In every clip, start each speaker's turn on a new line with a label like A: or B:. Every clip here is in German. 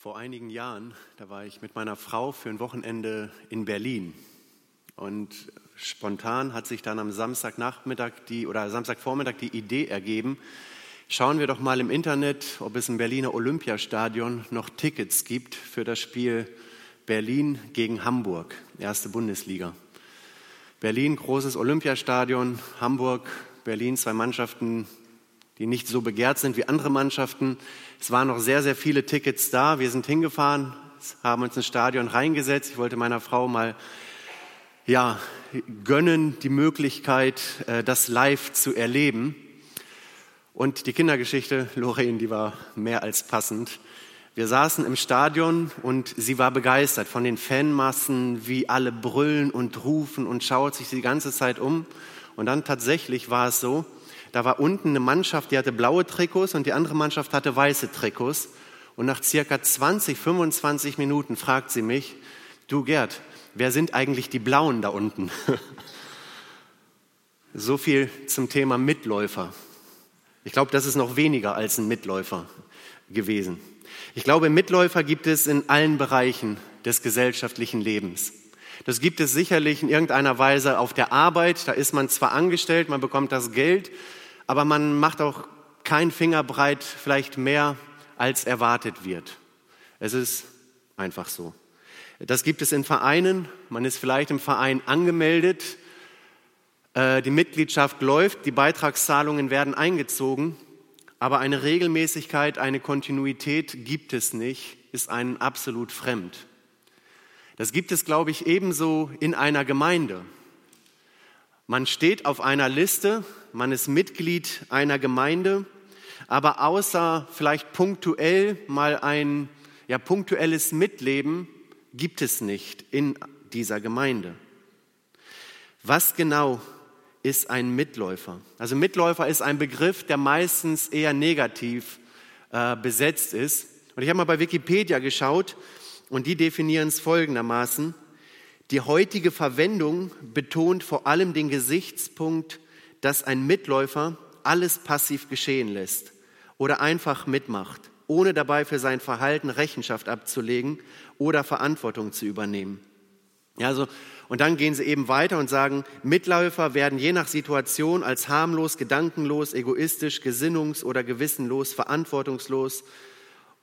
A: Vor einigen Jahren, da war ich mit meiner Frau für ein Wochenende in Berlin. Und spontan hat sich dann am Samstagnachmittag die, oder Samstagvormittag die Idee ergeben, schauen wir doch mal im Internet, ob es im Berliner Olympiastadion noch Tickets gibt für das Spiel Berlin gegen Hamburg, erste Bundesliga. Berlin, großes Olympiastadion, Hamburg, Berlin, zwei Mannschaften, die nicht so begehrt sind wie andere Mannschaften. Es waren noch sehr, sehr viele Tickets da. Wir sind hingefahren, haben uns ins Stadion reingesetzt. Ich wollte meiner Frau mal ja, gönnen die Möglichkeit, äh, das live zu erleben. Und die Kindergeschichte, Lorraine, die war mehr als passend. Wir saßen im Stadion und sie war begeistert von den Fanmassen, wie alle brüllen und rufen und schaut sich die ganze Zeit um. Und dann tatsächlich war es so, da war unten eine Mannschaft, die hatte blaue Trikots und die andere Mannschaft hatte weiße Trikots. Und nach circa 20, 25 Minuten fragt sie mich, du Gerd, wer sind eigentlich die Blauen da unten? so viel zum Thema Mitläufer. Ich glaube, das ist noch weniger als ein Mitläufer gewesen. Ich glaube, Mitläufer gibt es in allen Bereichen des gesellschaftlichen Lebens. Das gibt es sicherlich in irgendeiner Weise auf der Arbeit. Da ist man zwar angestellt, man bekommt das Geld, aber man macht auch kein Fingerbreit vielleicht mehr, als erwartet wird. Es ist einfach so. Das gibt es in Vereinen. Man ist vielleicht im Verein angemeldet. Äh, die Mitgliedschaft läuft, die Beitragszahlungen werden eingezogen, aber eine Regelmäßigkeit, eine Kontinuität gibt es nicht, ist einem absolut fremd. Das gibt es, glaube ich, ebenso in einer Gemeinde. Man steht auf einer Liste, man ist Mitglied einer Gemeinde, aber außer vielleicht punktuell mal ein ja, punktuelles Mitleben gibt es nicht in dieser Gemeinde. Was genau ist ein Mitläufer? Also Mitläufer ist ein Begriff, der meistens eher negativ äh, besetzt ist. Und ich habe mal bei Wikipedia geschaut und die definieren es folgendermaßen. Die heutige Verwendung betont vor allem den Gesichtspunkt, dass ein Mitläufer alles passiv geschehen lässt oder einfach mitmacht, ohne dabei für sein Verhalten Rechenschaft abzulegen oder Verantwortung zu übernehmen. Ja, also, und dann gehen sie eben weiter und sagen, Mitläufer werden je nach Situation als harmlos, gedankenlos, egoistisch, gesinnungs- oder gewissenlos, verantwortungslos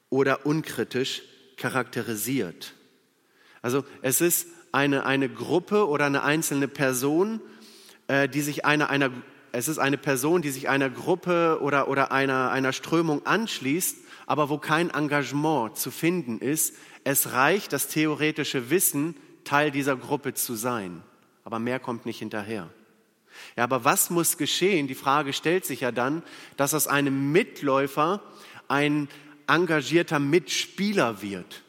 A: oder unkritisch charakterisiert. Also es ist eine, eine Gruppe oder eine einzelne Person, äh, die sich einer, einer, es ist eine Person, die sich einer Gruppe oder, oder einer, einer Strömung anschließt, aber wo kein Engagement zu finden ist. Es reicht, das theoretische Wissen, Teil dieser Gruppe zu sein. Aber mehr kommt nicht hinterher. Ja, aber was muss geschehen? Die Frage stellt sich ja dann, dass aus einem Mitläufer ein engagierter Mitspieler wird,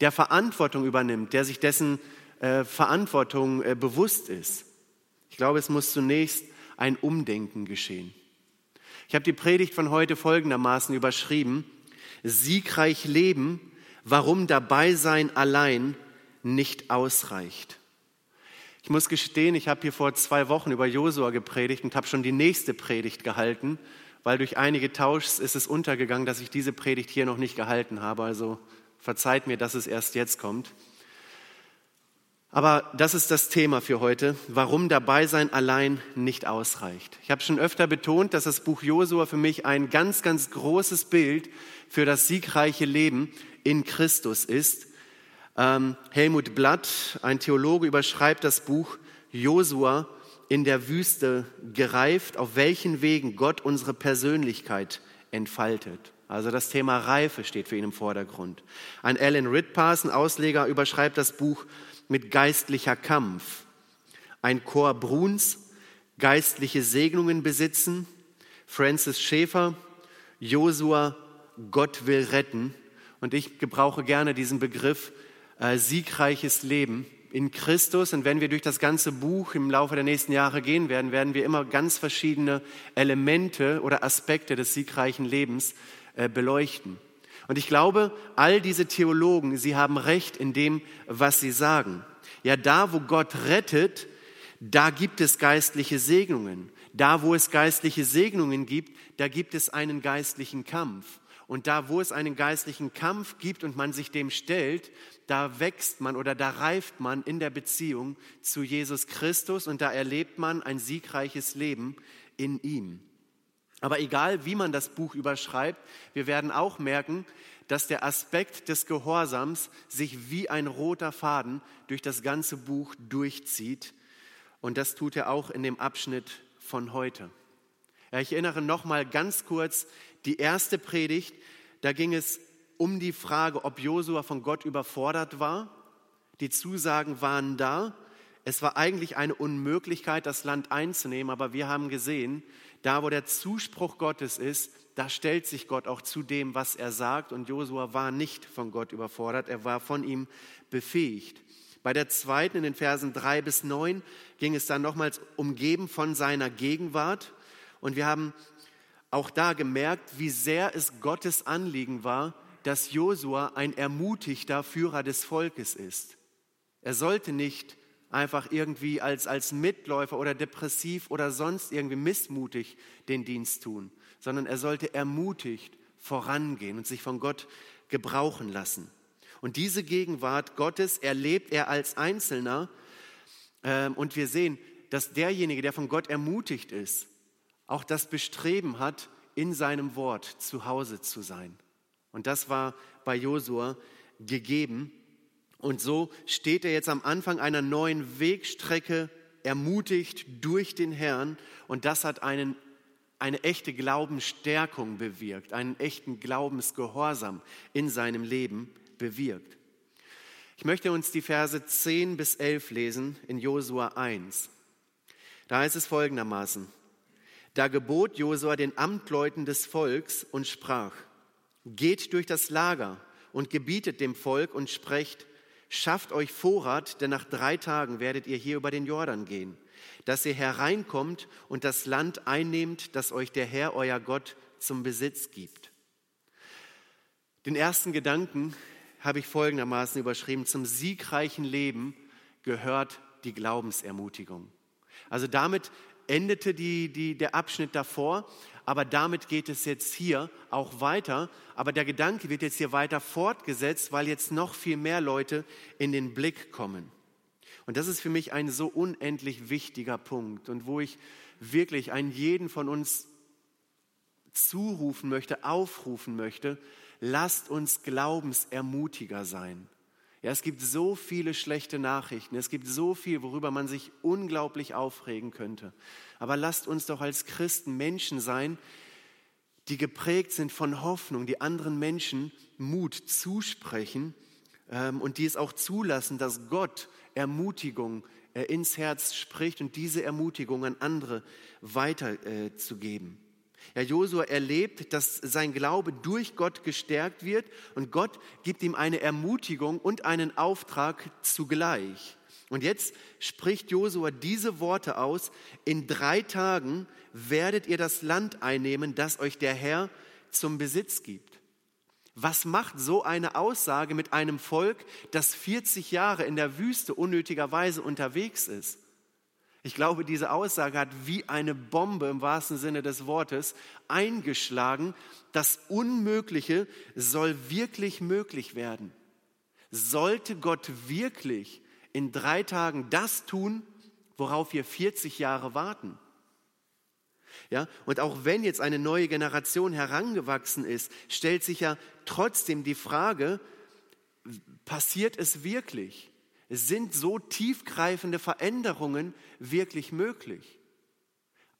A: der Verantwortung übernimmt, der sich dessen äh, Verantwortung äh, bewusst ist. Ich glaube, es muss zunächst ein Umdenken geschehen. Ich habe die Predigt von heute folgendermaßen überschrieben. Siegreich leben, warum dabei sein allein nicht ausreicht. Ich muss gestehen, ich habe hier vor zwei Wochen über Josua gepredigt und habe schon die nächste Predigt gehalten, weil durch einige Tauschs ist es untergegangen, dass ich diese Predigt hier noch nicht gehalten habe. Also verzeiht mir, dass es erst jetzt kommt. Aber das ist das Thema für heute, warum dabei sein allein nicht ausreicht. Ich habe schon öfter betont, dass das Buch Josua für mich ein ganz, ganz großes Bild für das siegreiche Leben in Christus ist. Ähm, Helmut Blatt, ein Theologe, überschreibt das Buch Josua in der Wüste gereift, auf welchen Wegen Gott unsere Persönlichkeit entfaltet. Also das Thema Reife steht für ihn im Vordergrund. Ein Alan Ritpass, ein Ausleger, überschreibt das Buch mit geistlicher Kampf. Ein Chor Bruns, geistliche Segnungen besitzen. Francis Schäfer, Josua, Gott will retten. Und ich gebrauche gerne diesen Begriff äh, siegreiches Leben in Christus. Und wenn wir durch das ganze Buch im Laufe der nächsten Jahre gehen werden, werden wir immer ganz verschiedene Elemente oder Aspekte des siegreichen Lebens äh, beleuchten. Und ich glaube, all diese Theologen, sie haben recht in dem, was sie sagen. Ja, da, wo Gott rettet, da gibt es geistliche Segnungen. Da, wo es geistliche Segnungen gibt, da gibt es einen geistlichen Kampf. Und da, wo es einen geistlichen Kampf gibt und man sich dem stellt, da wächst man oder da reift man in der Beziehung zu Jesus Christus und da erlebt man ein siegreiches Leben in ihm. Aber egal, wie man das Buch überschreibt, wir werden auch merken, dass der Aspekt des Gehorsams sich wie ein roter Faden durch das ganze Buch durchzieht. Und das tut er auch in dem Abschnitt von heute. Ja, ich erinnere noch mal ganz kurz die erste Predigt. Da ging es um die Frage, ob Josua von Gott überfordert war. Die Zusagen waren da. Es war eigentlich eine Unmöglichkeit, das Land einzunehmen, aber wir haben gesehen, da wo der Zuspruch Gottes ist, da stellt sich Gott auch zu dem, was er sagt. Und Josua war nicht von Gott überfordert, er war von ihm befähigt. Bei der zweiten, in den Versen drei bis neun, ging es dann nochmals umgeben von seiner Gegenwart. Und wir haben auch da gemerkt, wie sehr es Gottes Anliegen war, dass Josua ein ermutigter Führer des Volkes ist. Er sollte nicht einfach irgendwie als, als Mitläufer oder depressiv oder sonst irgendwie missmutig den Dienst tun, sondern er sollte ermutigt vorangehen und sich von Gott gebrauchen lassen. Und diese Gegenwart Gottes erlebt er als Einzelner. Ähm, und wir sehen, dass derjenige, der von Gott ermutigt ist, auch das Bestreben hat, in seinem Wort zu Hause zu sein. Und das war bei Josua gegeben. Und so steht er jetzt am Anfang einer neuen Wegstrecke, ermutigt durch den Herrn. Und das hat einen, eine echte Glaubensstärkung bewirkt, einen echten Glaubensgehorsam in seinem Leben bewirkt. Ich möchte uns die Verse 10 bis 11 lesen in Josua 1. Da heißt es folgendermaßen. Da gebot Josua den Amtleuten des Volks und sprach, geht durch das Lager und gebietet dem Volk und sprecht, Schafft euch Vorrat, denn nach drei Tagen werdet ihr hier über den Jordan gehen, dass ihr hereinkommt und das Land einnehmt, das euch der Herr, euer Gott, zum Besitz gibt. Den ersten Gedanken habe ich folgendermaßen überschrieben, zum siegreichen Leben gehört die Glaubensermutigung. Also damit endete die, die, der Abschnitt davor, aber damit geht es jetzt hier auch weiter. Aber der Gedanke wird jetzt hier weiter fortgesetzt, weil jetzt noch viel mehr Leute in den Blick kommen. Und das ist für mich ein so unendlich wichtiger Punkt und wo ich wirklich einen jeden von uns zurufen möchte, aufrufen möchte, lasst uns Glaubensermutiger sein. Ja, es gibt so viele schlechte Nachrichten, es gibt so viel, worüber man sich unglaublich aufregen könnte. Aber lasst uns doch als Christen Menschen sein, die geprägt sind von Hoffnung, die anderen Menschen Mut zusprechen ähm, und die es auch zulassen, dass Gott Ermutigung äh, ins Herz spricht und diese Ermutigung an andere weiterzugeben. Äh, ja, Josua erlebt, dass sein Glaube durch Gott gestärkt wird und Gott gibt ihm eine Ermutigung und einen Auftrag zugleich. Und jetzt spricht Josua diese Worte aus, in drei Tagen werdet ihr das Land einnehmen, das euch der Herr zum Besitz gibt. Was macht so eine Aussage mit einem Volk, das 40 Jahre in der Wüste unnötigerweise unterwegs ist? Ich glaube, diese Aussage hat wie eine Bombe im wahrsten Sinne des Wortes eingeschlagen. Das Unmögliche soll wirklich möglich werden. Sollte Gott wirklich in drei Tagen das tun, worauf wir 40 Jahre warten? Ja, und auch wenn jetzt eine neue Generation herangewachsen ist, stellt sich ja trotzdem die Frage, passiert es wirklich? Sind so tiefgreifende Veränderungen wirklich möglich?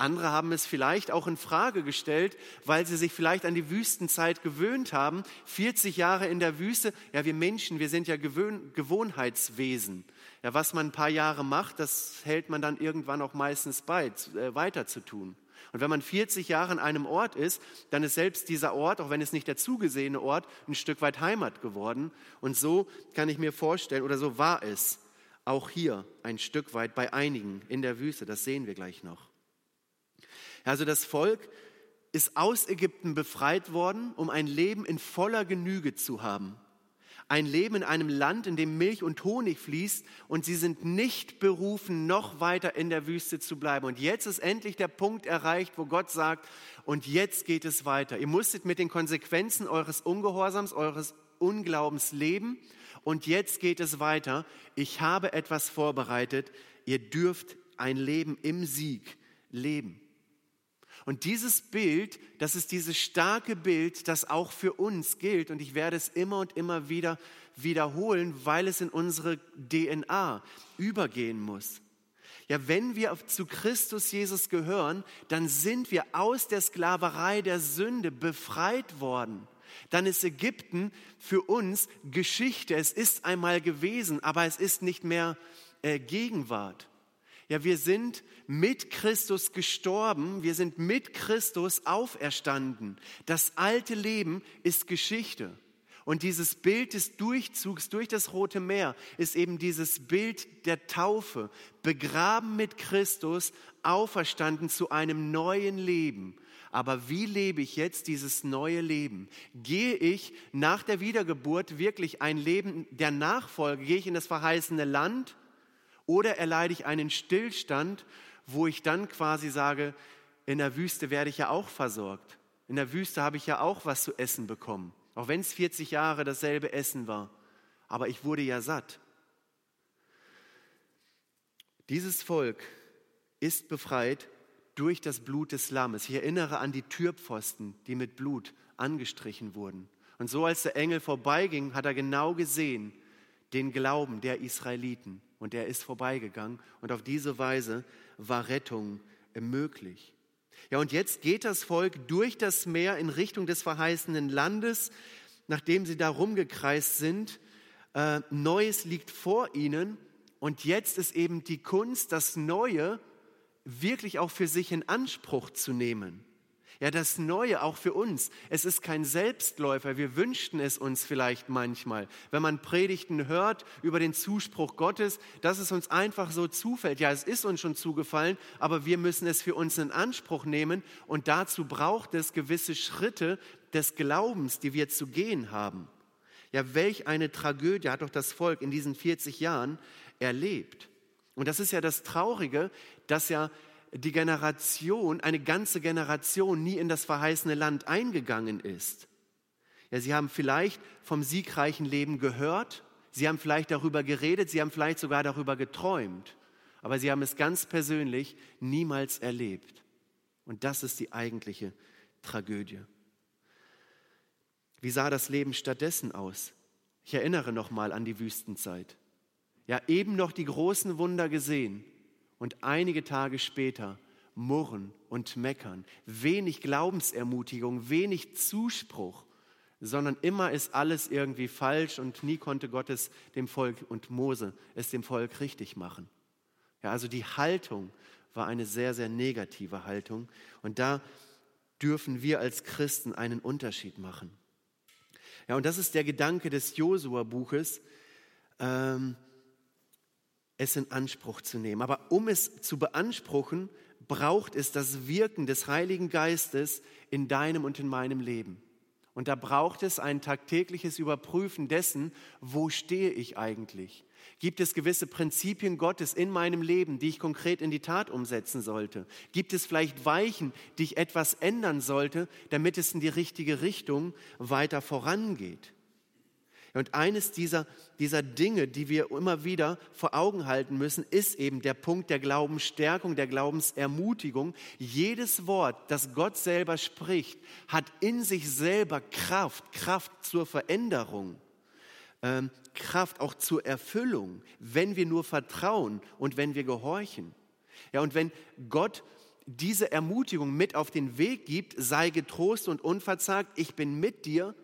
A: Andere haben es vielleicht auch in Frage gestellt, weil sie sich vielleicht an die Wüstenzeit gewöhnt haben. 40 Jahre in der Wüste. Ja, wir Menschen, wir sind ja Gewöhn Gewohnheitswesen. Ja, was man ein paar Jahre macht, das hält man dann irgendwann auch meistens bei, äh, weiter zu tun. Und wenn man 40 Jahre an einem Ort ist, dann ist selbst dieser Ort, auch wenn es nicht der zugesehene Ort, ein Stück weit Heimat geworden. Und so kann ich mir vorstellen, oder so war es auch hier ein Stück weit bei einigen in der Wüste. Das sehen wir gleich noch. Also das Volk ist aus Ägypten befreit worden, um ein Leben in voller Genüge zu haben. Ein Leben in einem Land, in dem Milch und Honig fließt und sie sind nicht berufen, noch weiter in der Wüste zu bleiben. Und jetzt ist endlich der Punkt erreicht, wo Gott sagt, und jetzt geht es weiter. Ihr musstet mit den Konsequenzen eures Ungehorsams, eures Unglaubens leben und jetzt geht es weiter. Ich habe etwas vorbereitet. Ihr dürft ein Leben im Sieg leben. Und dieses Bild, das ist dieses starke Bild, das auch für uns gilt. Und ich werde es immer und immer wieder wiederholen, weil es in unsere DNA übergehen muss. Ja, wenn wir zu Christus Jesus gehören, dann sind wir aus der Sklaverei der Sünde befreit worden. Dann ist Ägypten für uns Geschichte. Es ist einmal gewesen, aber es ist nicht mehr äh, Gegenwart. Ja, wir sind mit Christus gestorben, wir sind mit Christus auferstanden. Das alte Leben ist Geschichte. Und dieses Bild des Durchzugs durch das Rote Meer ist eben dieses Bild der Taufe, begraben mit Christus, auferstanden zu einem neuen Leben. Aber wie lebe ich jetzt dieses neue Leben? Gehe ich nach der Wiedergeburt wirklich ein Leben der Nachfolge? Gehe ich in das verheißene Land? Oder erleide ich einen Stillstand, wo ich dann quasi sage, in der Wüste werde ich ja auch versorgt. In der Wüste habe ich ja auch was zu essen bekommen. Auch wenn es 40 Jahre dasselbe Essen war. Aber ich wurde ja satt. Dieses Volk ist befreit durch das Blut des Lammes. Ich erinnere an die Türpfosten, die mit Blut angestrichen wurden. Und so als der Engel vorbeiging, hat er genau gesehen den Glauben der Israeliten. Und er ist vorbeigegangen. Und auf diese Weise war Rettung möglich. Ja, und jetzt geht das Volk durch das Meer in Richtung des verheißenen Landes, nachdem sie da rumgekreist sind. Äh, Neues liegt vor ihnen. Und jetzt ist eben die Kunst, das Neue wirklich auch für sich in Anspruch zu nehmen. Ja, das Neue auch für uns. Es ist kein Selbstläufer. Wir wünschten es uns vielleicht manchmal, wenn man Predigten hört über den Zuspruch Gottes, dass es uns einfach so zufällt. Ja, es ist uns schon zugefallen, aber wir müssen es für uns in Anspruch nehmen und dazu braucht es gewisse Schritte des Glaubens, die wir zu gehen haben. Ja, welch eine Tragödie hat doch das Volk in diesen 40 Jahren erlebt. Und das ist ja das Traurige, dass ja die Generation, eine ganze Generation nie in das verheißene Land eingegangen ist. Ja, sie haben vielleicht vom siegreichen Leben gehört, sie haben vielleicht darüber geredet, sie haben vielleicht sogar darüber geträumt, aber sie haben es ganz persönlich niemals erlebt. Und das ist die eigentliche Tragödie. Wie sah das Leben stattdessen aus? Ich erinnere noch mal an die Wüstenzeit ja eben noch die großen Wunder gesehen und einige Tage später murren und meckern, wenig Glaubensermutigung, wenig Zuspruch, sondern immer ist alles irgendwie falsch und nie konnte Gott es dem Volk und Mose es dem Volk richtig machen. Ja, also die Haltung war eine sehr, sehr negative Haltung und da dürfen wir als Christen einen Unterschied machen. Ja, und das ist der Gedanke des Josua-Buches. Ähm, es in Anspruch zu nehmen. Aber um es zu beanspruchen, braucht es das Wirken des Heiligen Geistes in deinem und in meinem Leben. Und da braucht es ein tagtägliches Überprüfen dessen, wo stehe ich eigentlich? Gibt es gewisse Prinzipien Gottes in meinem Leben, die ich konkret in die Tat umsetzen sollte? Gibt es vielleicht Weichen, die ich etwas ändern sollte, damit es in die richtige Richtung weiter vorangeht? Und eines dieser, dieser Dinge, die wir immer wieder vor Augen halten müssen, ist eben der Punkt der Glaubensstärkung, der Glaubensermutigung. Jedes Wort, das Gott selber spricht, hat in sich selber Kraft, Kraft zur Veränderung, ähm, Kraft auch zur Erfüllung, wenn wir nur vertrauen und wenn wir gehorchen. Ja, und wenn Gott diese Ermutigung mit auf den Weg gibt, sei getrost und unverzagt, ich bin mit dir,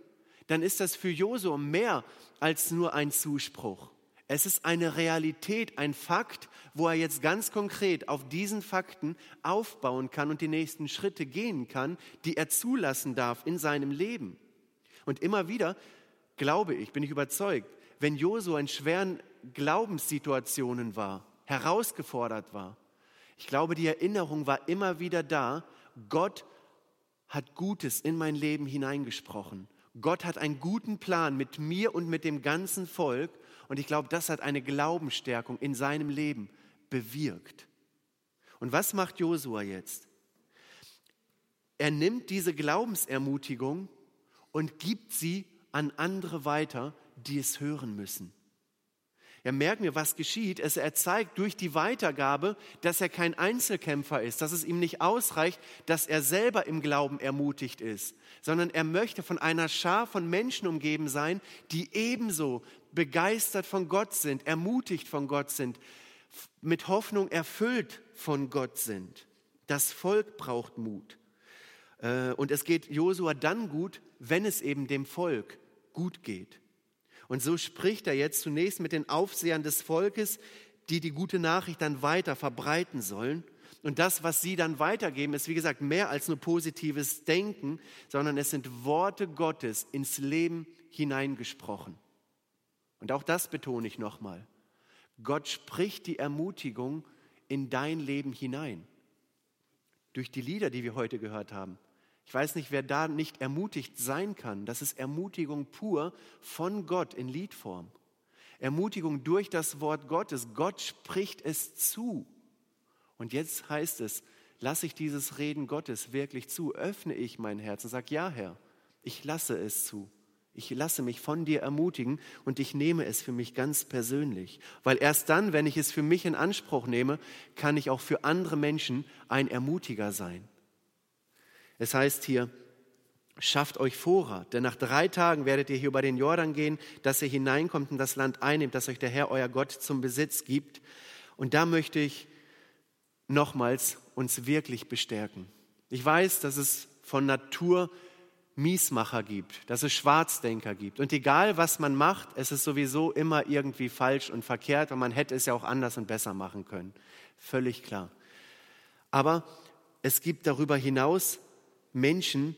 A: dann ist das für Josua mehr als nur ein Zuspruch. Es ist eine Realität, ein Fakt, wo er jetzt ganz konkret auf diesen Fakten aufbauen kann und die nächsten Schritte gehen kann, die er zulassen darf in seinem Leben. Und immer wieder glaube ich, bin ich überzeugt, wenn Josua in schweren Glaubenssituationen war, herausgefordert war, ich glaube, die Erinnerung war immer wieder da, Gott hat Gutes in mein Leben hineingesprochen Gott hat einen guten Plan mit mir und mit dem ganzen Volk und ich glaube, das hat eine Glaubensstärkung in seinem Leben bewirkt. Und was macht Josua jetzt? Er nimmt diese Glaubensermutigung und gibt sie an andere weiter, die es hören müssen. Ja, merken wir, was geschieht. Es, er zeigt durch die Weitergabe, dass er kein Einzelkämpfer ist, dass es ihm nicht ausreicht, dass er selber im Glauben ermutigt ist, sondern er möchte von einer Schar von Menschen umgeben sein, die ebenso begeistert von Gott sind, ermutigt von Gott sind, mit Hoffnung erfüllt von Gott sind. Das Volk braucht Mut. Äh, und es geht Josua dann gut, wenn es eben dem Volk gut geht. Und so spricht er jetzt zunächst mit den Aufsehern des Volkes, die die gute Nachricht dann weiter verbreiten sollen. Und das, was sie dann weitergeben, ist wie gesagt mehr als nur positives Denken, sondern es sind Worte Gottes ins Leben hineingesprochen. Und auch das betone ich nochmal. Gott spricht die Ermutigung in dein Leben hinein. Durch die Lieder, die wir heute gehört haben. Ich weiß nicht, wer da nicht ermutigt sein kann. Das ist Ermutigung pur von Gott in Liedform. Ermutigung durch das Wort Gottes. Gott spricht es zu. Und jetzt heißt es, lasse ich dieses Reden Gottes wirklich zu, öffne ich mein Herz und sage, ja Herr, ich lasse es zu. Ich lasse mich von dir ermutigen und ich nehme es für mich ganz persönlich. Weil erst dann, wenn ich es für mich in Anspruch nehme, kann ich auch für andere Menschen ein Ermutiger sein. Es heißt hier, schafft euch Vorrat, denn nach drei Tagen werdet ihr hier über den Jordan gehen, dass ihr hineinkommt und das Land einnimmt, das euch der Herr, euer Gott, zum Besitz gibt. Und da möchte ich nochmals uns wirklich bestärken. Ich weiß, dass es von Natur Miesmacher gibt, dass es Schwarzdenker gibt. Und egal, was man macht, es ist sowieso immer irgendwie falsch und verkehrt und man hätte es ja auch anders und besser machen können. Völlig klar. Aber es gibt darüber hinaus Menschen,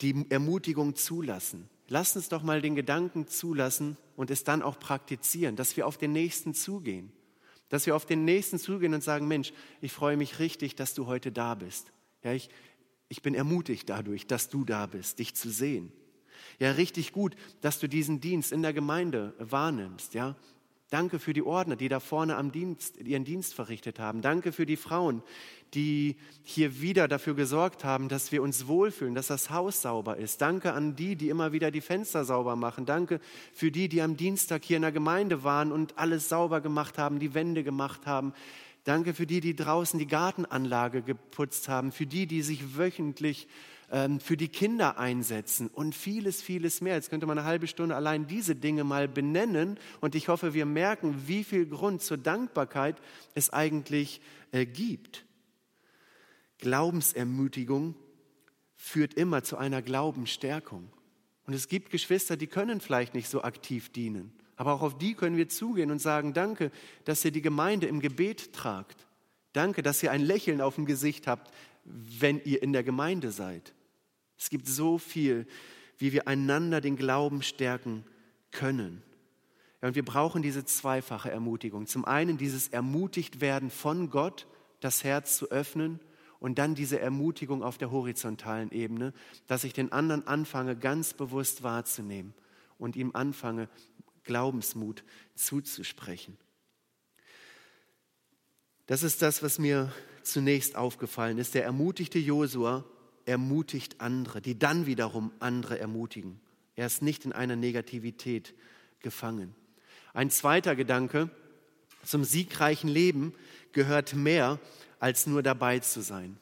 A: die Ermutigung zulassen. Lass uns doch mal den Gedanken zulassen und es dann auch praktizieren, dass wir auf den Nächsten zugehen. Dass wir auf den Nächsten zugehen und sagen, Mensch, ich freue mich richtig, dass du heute da bist. Ja, ich, ich bin ermutigt dadurch, dass du da bist, dich zu sehen. Ja, richtig gut, dass du diesen Dienst in der Gemeinde wahrnimmst. Ja, Danke für die Ordner, die da vorne am Dienst, ihren Dienst verrichtet haben. Danke für die Frauen, die hier wieder dafür gesorgt haben, dass wir uns wohlfühlen, dass das Haus sauber ist. Danke an die, die immer wieder die Fenster sauber machen. Danke für die, die am Dienstag hier in der Gemeinde waren und alles sauber gemacht haben, die Wände gemacht haben. Danke für die, die draußen die Gartenanlage geputzt haben, für die, die sich wöchentlich ähm, für die Kinder einsetzen und vieles, vieles mehr. Jetzt könnte man eine halbe Stunde allein diese Dinge mal benennen und ich hoffe, wir merken, wie viel Grund zur Dankbarkeit es eigentlich äh, gibt. Glaubensermutigung führt immer zu einer Glaubensstärkung. Und es gibt Geschwister, die können vielleicht nicht so aktiv dienen. Aber auch auf die können wir zugehen und sagen, danke, dass ihr die Gemeinde im Gebet tragt. Danke, dass ihr ein Lächeln auf dem Gesicht habt, wenn ihr in der Gemeinde seid. Es gibt so viel, wie wir einander den Glauben stärken können. Ja, und wir brauchen diese zweifache Ermutigung. Zum einen dieses ermutigt werden von Gott, das Herz zu öffnen und dann diese Ermutigung auf der horizontalen Ebene, dass ich den anderen anfange, ganz bewusst wahrzunehmen und ihm anfange, Glaubensmut zuzusprechen. Das ist das, was mir zunächst aufgefallen ist. Der ermutigte Josua ermutigt andere, die dann wiederum andere ermutigen. Er ist nicht in einer Negativität gefangen. Ein zweiter Gedanke, zum siegreichen Leben gehört mehr als nur dabei zu sein.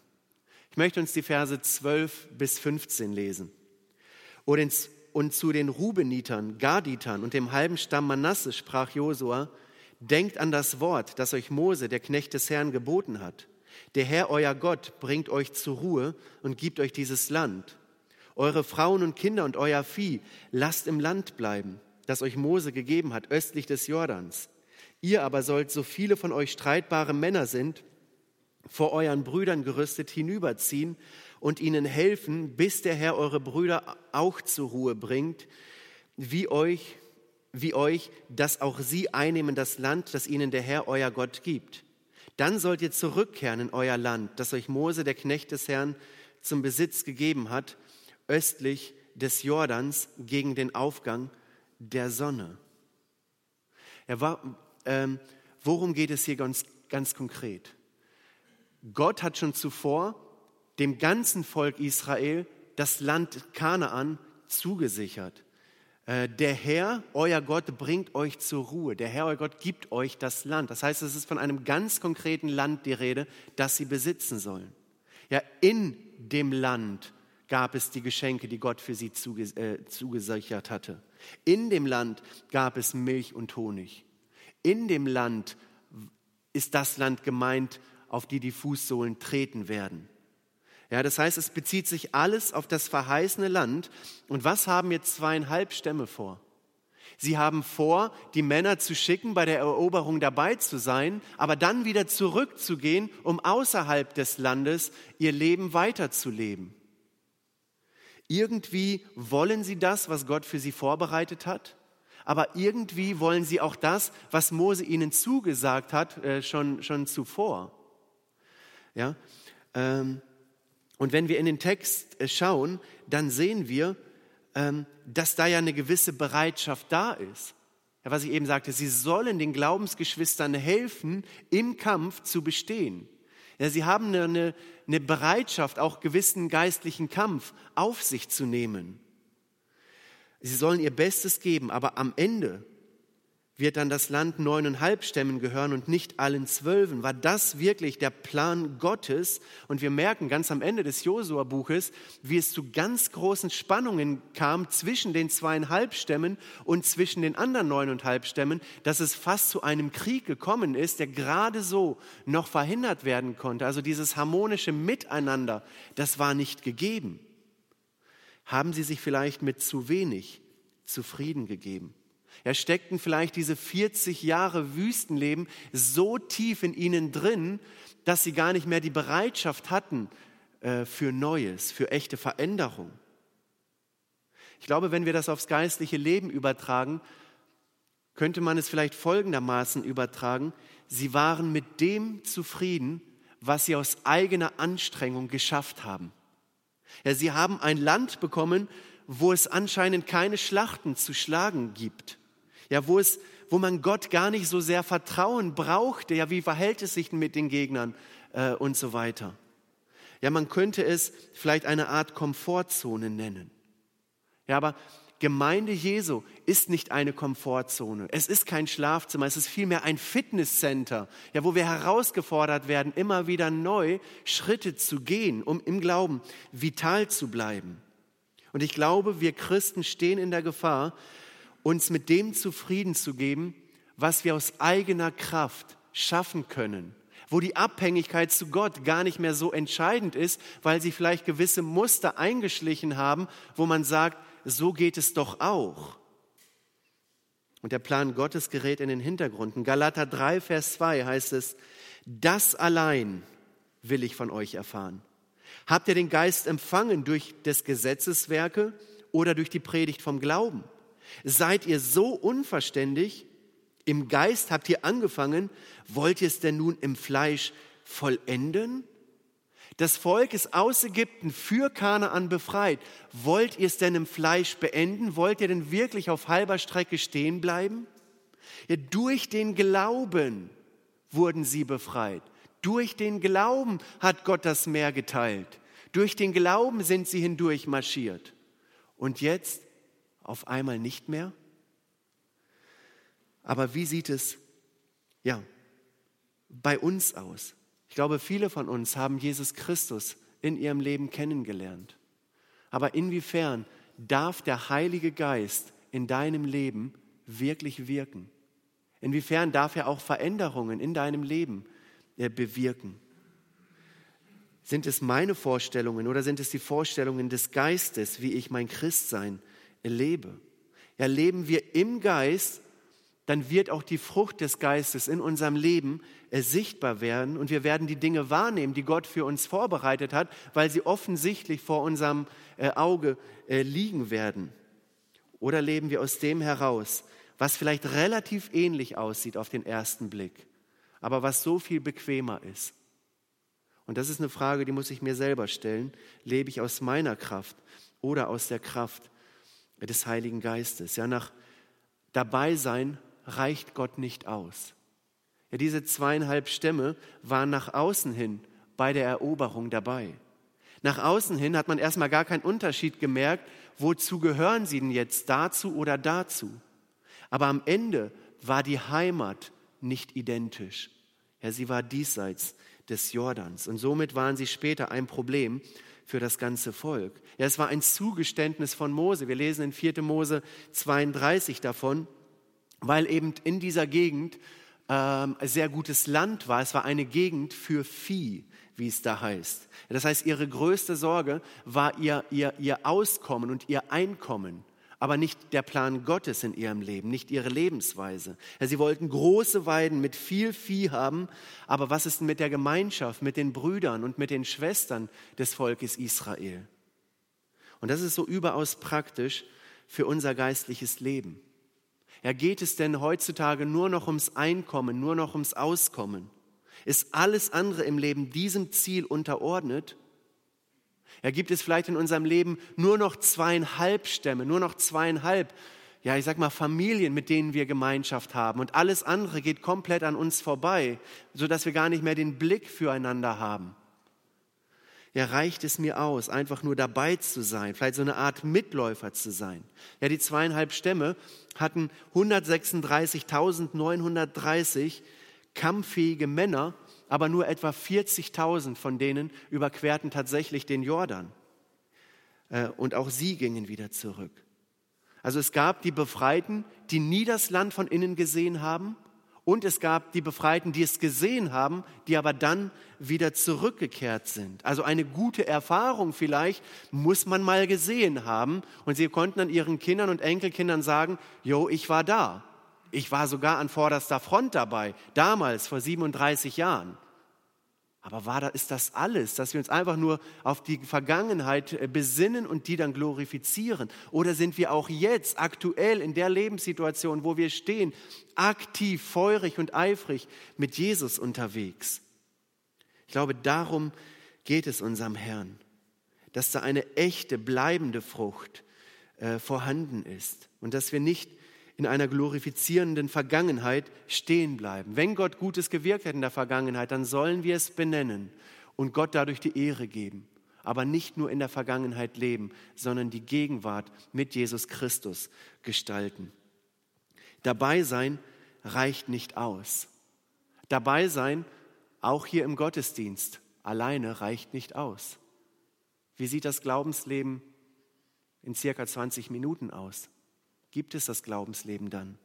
A: Ich möchte uns die Verse 12 bis 15 lesen. Und zu den Rubenitern, Gaditern und dem halben Stamm Manasse sprach Josua, denkt an das Wort, das euch Mose, der Knecht des Herrn, geboten hat der Herr, euer Gott, bringt euch zur Ruhe und gibt euch dieses Land. Eure Frauen und Kinder und euer Vieh lasst im Land bleiben, das euch Mose gegeben hat, östlich des Jordans. Ihr aber sollt, so viele von euch streitbare Männer sind, vor euren Brüdern gerüstet hinüberziehen und ihnen helfen, bis der Herr eure Brüder auch zur Ruhe bringt, wie euch, wie euch, dass auch sie einnehmen das Land, das ihnen der Herr euer Gott gibt. Dann sollt ihr zurückkehren in euer Land, das euch Mose, der Knecht des Herrn, zum Besitz gegeben hat, östlich des Jordans gegen den Aufgang der Sonne. Ja, war, ähm, worum geht es hier ganz, ganz konkret? Gott hat schon zuvor dem ganzen Volk Israel das Land Kanaan zugesichert. Äh, der Herr, euer Gott, bringt euch zur Ruhe. Der Herr, euer Gott, gibt euch das Land. Das heißt, es ist von einem ganz konkreten Land die Rede, das sie besitzen sollen. Ja, in dem Land gab es die Geschenke, die Gott für sie äh, zugesichert hatte. In dem Land gab es Milch und Honig. In dem Land ist das Land gemeint, auf die die Fußsohlen treten werden. Ja, das heißt, es bezieht sich alles auf das verheißene Land. Und was haben jetzt zweieinhalb Stämme vor? Sie haben vor, die Männer zu schicken, bei der Eroberung dabei zu sein, aber dann wieder zurückzugehen, um außerhalb des Landes ihr Leben weiterzuleben. Irgendwie wollen sie das, was Gott für sie vorbereitet hat, aber irgendwie wollen sie auch das, was Mose ihnen zugesagt hat, äh, schon, schon zuvor. Ja, ähm, und wenn wir in den Text äh, schauen, dann sehen wir, ähm, dass da ja eine gewisse Bereitschaft da ist. Ja, was ich eben sagte, sie sollen den Glaubensgeschwistern helfen, im Kampf zu bestehen. Ja, sie haben eine, eine Bereitschaft, auch gewissen geistlichen Kampf auf sich zu nehmen. Sie sollen ihr Bestes geben, aber am Ende wird dann das Land neuneinhalb Stämmen gehören und nicht allen Zwölfen. War das wirklich der Plan Gottes? Und wir merken ganz am Ende des Josua-Buches, wie es zu ganz großen Spannungen kam zwischen den zweieinhalb Stämmen und zwischen den anderen neuneinhalb Stämmen, dass es fast zu einem Krieg gekommen ist, der gerade so noch verhindert werden konnte. Also dieses harmonische Miteinander, das war nicht gegeben. Haben Sie sich vielleicht mit zu wenig zufrieden gegeben? Ja, steckten vielleicht diese 40 Jahre Wüstenleben so tief in ihnen drin, dass sie gar nicht mehr die Bereitschaft hatten äh, für Neues, für echte Veränderung. Ich glaube, wenn wir das aufs geistliche Leben übertragen, könnte man es vielleicht folgendermaßen übertragen. Sie waren mit dem zufrieden, was sie aus eigener Anstrengung geschafft haben. Ja, sie haben ein Land bekommen, wo es anscheinend keine Schlachten zu schlagen gibt ja, wo es, wo man Gott gar nicht so sehr Vertrauen brauchte, ja, wie verhält es sich mit den Gegnern äh, und so weiter. Ja, man könnte es vielleicht eine Art Komfortzone nennen. Ja, aber Gemeinde Jesu ist nicht eine Komfortzone. Es ist kein Schlafzimmer. Es ist vielmehr ein Fitnesscenter, ja, wo wir herausgefordert werden, immer wieder neu Schritte zu gehen, um im Glauben vital zu bleiben. Und ich glaube, wir Christen stehen in der Gefahr, uns mit dem zufrieden zu geben, was wir aus eigener Kraft schaffen können, wo die Abhängigkeit zu Gott gar nicht mehr so entscheidend ist, weil sie vielleicht gewisse Muster eingeschlichen haben, wo man sagt, so geht es doch auch. Und der Plan Gottes gerät in den Hintergrund. In Galater 3, Vers 2 heißt es, das allein will ich von euch erfahren. Habt ihr den Geist empfangen durch des Gesetzeswerke oder durch die Predigt vom Glauben? Seid ihr so unverständig? Im Geist habt ihr angefangen, wollt ihr es denn nun im Fleisch vollenden? Das Volk ist aus Ägypten für Kanaan befreit. Wollt ihr es denn im Fleisch beenden? Wollt ihr denn wirklich auf halber Strecke stehen bleiben? Ja, durch den Glauben wurden sie befreit. Durch den Glauben hat Gott das Meer geteilt. Durch den Glauben sind sie hindurch marschiert. Und jetzt auf einmal nicht mehr? Aber wie sieht es ja bei uns aus? Ich glaube, viele von uns haben Jesus Christus in ihrem Leben kennengelernt. Aber inwiefern darf der Heilige Geist in deinem Leben wirklich wirken? Inwiefern darf er auch Veränderungen in deinem Leben äh, bewirken? Sind es meine Vorstellungen oder sind es die Vorstellungen des Geistes, wie ich mein Christsein lebe. Ja, leben wir im Geist, dann wird auch die Frucht des Geistes in unserem Leben sichtbar werden und wir werden die Dinge wahrnehmen, die Gott für uns vorbereitet hat, weil sie offensichtlich vor unserem äh, Auge äh, liegen werden. Oder leben wir aus dem heraus, was vielleicht relativ ähnlich aussieht auf den ersten Blick, aber was so viel bequemer ist. Und das ist eine Frage, die muss ich mir selber stellen. Lebe ich aus meiner Kraft oder aus der Kraft des Heiligen Geistes. Ja, nach Dabeisein reicht Gott nicht aus. Ja, diese zweieinhalb Stämme waren nach außen hin bei der Eroberung dabei. Nach außen hin hat man erstmal gar keinen Unterschied gemerkt, wozu gehören sie denn jetzt, dazu oder dazu. Aber am Ende war die Heimat nicht identisch. Ja, sie war diesseits des Jordans. Und somit waren sie später ein Problem für das ganze Volk. Ja, es war ein Zugeständnis von Mose. Wir lesen in 4. Mose 32 davon, weil eben in dieser Gegend ähm, sehr gutes Land war. Es war eine Gegend für Vieh, wie es da heißt. Das heißt, ihre größte Sorge war ihr, ihr, ihr Auskommen und ihr Einkommen aber nicht der Plan Gottes in ihrem Leben, nicht ihre Lebensweise. Ja, sie wollten große Weiden mit viel Vieh haben, aber was ist denn mit der Gemeinschaft, mit den Brüdern und mit den Schwestern des Volkes Israel? Und das ist so überaus praktisch für unser geistliches Leben. Ja, geht es denn heutzutage nur noch ums Einkommen, nur noch ums Auskommen? Ist alles andere im Leben diesem Ziel unterordnet? Ja, gibt es vielleicht in unserem Leben nur noch zweieinhalb Stämme, nur noch zweieinhalb, ja, ich sag mal Familien, mit denen wir Gemeinschaft haben und alles andere geht komplett an uns vorbei, so dass wir gar nicht mehr den Blick füreinander haben. Ja, reicht es mir aus, einfach nur dabei zu sein, vielleicht so eine Art Mitläufer zu sein. Ja, die zweieinhalb Stämme hatten 136.930 kampffähige Männer aber nur etwa 40.000 von denen überquerten tatsächlich den Jordan. Äh, und auch sie gingen wieder zurück. Also es gab die Befreiten, die nie das Land von innen gesehen haben. Und es gab die Befreiten, die es gesehen haben, die aber dann wieder zurückgekehrt sind. Also eine gute Erfahrung vielleicht muss man mal gesehen haben. Und sie konnten dann ihren Kindern und Enkelkindern sagen, jo, ich war da. Ich war sogar an vorderster Front dabei, damals vor 37 Jahren. Aber war da, ist das alles, dass wir uns einfach nur auf die Vergangenheit äh, besinnen und die dann glorifizieren? Oder sind wir auch jetzt aktuell in der Lebenssituation, wo wir stehen, aktiv, feurig und eifrig mit Jesus unterwegs? Ich glaube, darum geht es unserem Herrn, dass da eine echte, bleibende Frucht äh, vorhanden ist und dass wir nicht in einer glorifizierenden Vergangenheit stehen bleiben. Wenn Gott Gutes gewirkt hat in der Vergangenheit, dann sollen wir es benennen und Gott dadurch die Ehre geben. Aber nicht nur in der Vergangenheit leben, sondern die Gegenwart mit Jesus Christus gestalten. Dabei sein reicht nicht aus. Dabei sein, auch hier im Gottesdienst, alleine reicht nicht aus. Wie sieht das Glaubensleben in circa 20 Minuten aus? Gibt es das Glaubensleben dann?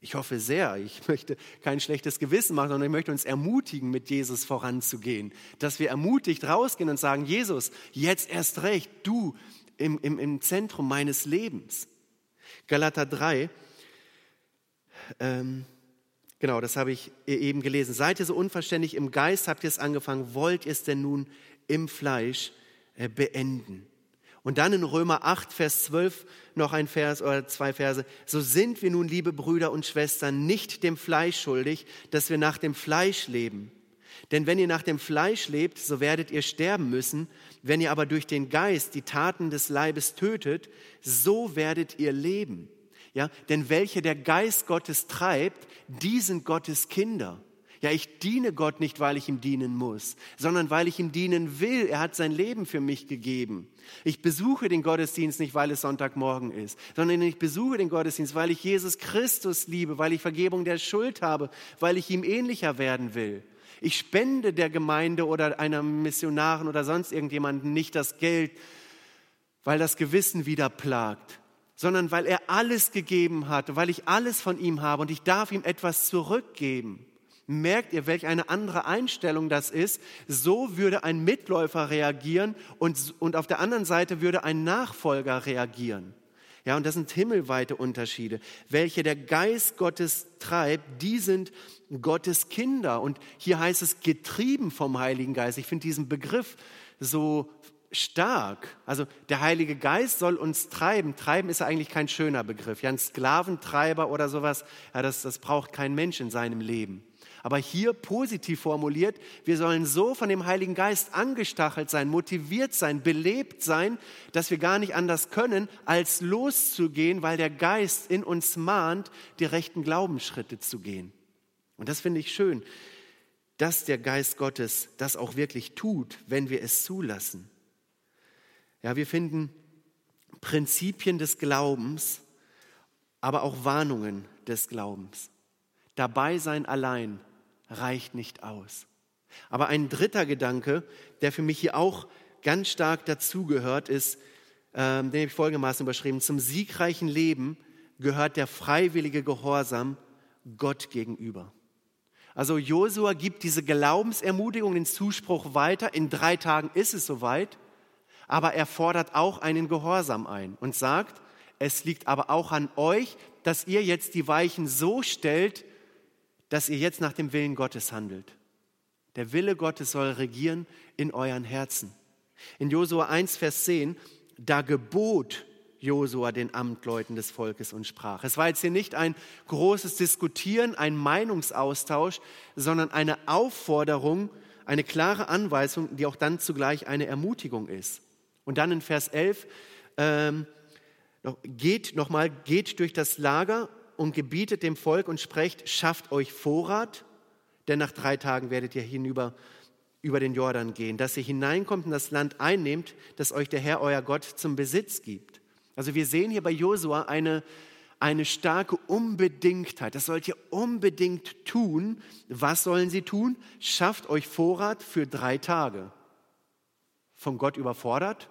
A: Ich hoffe sehr, ich möchte kein schlechtes Gewissen machen, sondern ich möchte uns ermutigen, mit Jesus voranzugehen. Dass wir ermutigt rausgehen und sagen, Jesus, jetzt erst recht, du im, im, im Zentrum meines Lebens. Galater 3, ähm, genau, das habe ich eben gelesen. Seid ihr so unverständlich im Geist, habt ihr es angefangen, wollt ihr es denn nun im Fleisch äh, beenden? Und dann in Römer 8, Vers 12 noch ein Vers oder zwei Verse. So sind wir nun, liebe Brüder und Schwestern, nicht dem Fleisch schuldig, dass wir nach dem Fleisch leben. Denn wenn ihr nach dem Fleisch lebt, so werdet ihr sterben müssen. Wenn ihr aber durch den Geist die Taten des Leibes tötet, so werdet ihr leben. Ja, denn welche der Geist Gottes treibt, die sind Gottes Kinder. Ja, ich diene Gott nicht, weil ich ihm dienen muss, sondern weil ich ihm dienen will. Er hat sein Leben für mich gegeben. Ich besuche den Gottesdienst nicht, weil es Sonntagmorgen ist, sondern ich besuche den Gottesdienst, weil ich Jesus Christus liebe, weil ich Vergebung der Schuld habe, weil ich ihm ähnlicher werden will. Ich spende der Gemeinde oder einer Missionarin oder sonst irgendjemanden nicht das Geld, weil das Gewissen wieder plagt, sondern weil er alles gegeben hat, weil ich alles von ihm habe und ich darf ihm etwas zurückgeben. Merkt ihr, welch eine andere Einstellung das ist? So würde ein Mitläufer reagieren und, und auf der anderen Seite würde ein Nachfolger reagieren. Ja, und das sind himmelweite Unterschiede. Welche der Geist Gottes treibt, die sind Gottes Kinder. Und hier heißt es getrieben vom Heiligen Geist. Ich finde diesen Begriff so stark. Also der Heilige Geist soll uns treiben. Treiben ist ja eigentlich kein schöner Begriff. Ja, ein Sklaventreiber oder sowas, ja, das, das braucht kein Mensch in seinem Leben. Aber hier positiv formuliert, wir sollen so von dem Heiligen Geist angestachelt sein, motiviert sein, belebt sein, dass wir gar nicht anders können, als loszugehen, weil der Geist in uns mahnt, die rechten Glaubensschritte zu gehen. Und das finde ich schön, dass der Geist Gottes das auch wirklich tut, wenn wir es zulassen. Ja, wir finden Prinzipien des Glaubens, aber auch Warnungen des Glaubens. Dabei sein allein reicht nicht aus. Aber ein dritter Gedanke, der für mich hier auch ganz stark dazugehört, ist, ähm, den habe ich folgendermaßen überschrieben, zum siegreichen Leben gehört der freiwillige Gehorsam Gott gegenüber. Also Josua gibt diese Glaubensermutigung, den Zuspruch weiter. In drei Tagen ist es soweit. Aber er fordert auch einen Gehorsam ein und sagt, es liegt aber auch an euch, dass ihr jetzt die Weichen so stellt, dass ihr jetzt nach dem Willen Gottes handelt. Der Wille Gottes soll regieren in euren Herzen. In Josua 1, Vers 10, da gebot Josua den Amtleuten des Volkes und sprach. Es war jetzt hier nicht ein großes Diskutieren, ein Meinungsaustausch, sondern eine Aufforderung, eine klare Anweisung, die auch dann zugleich eine Ermutigung ist. Und dann in Vers 11, ähm, geht nochmal, geht durch das Lager und gebietet dem Volk und sprecht, schafft euch Vorrat, denn nach drei Tagen werdet ihr hinüber über den Jordan gehen, dass ihr hineinkommt und das Land einnehmt, das euch der Herr, euer Gott, zum Besitz gibt. Also wir sehen hier bei Josua eine, eine starke Unbedingtheit. Das sollt ihr unbedingt tun. Was sollen sie tun? Schafft euch Vorrat für drei Tage. Von Gott überfordert?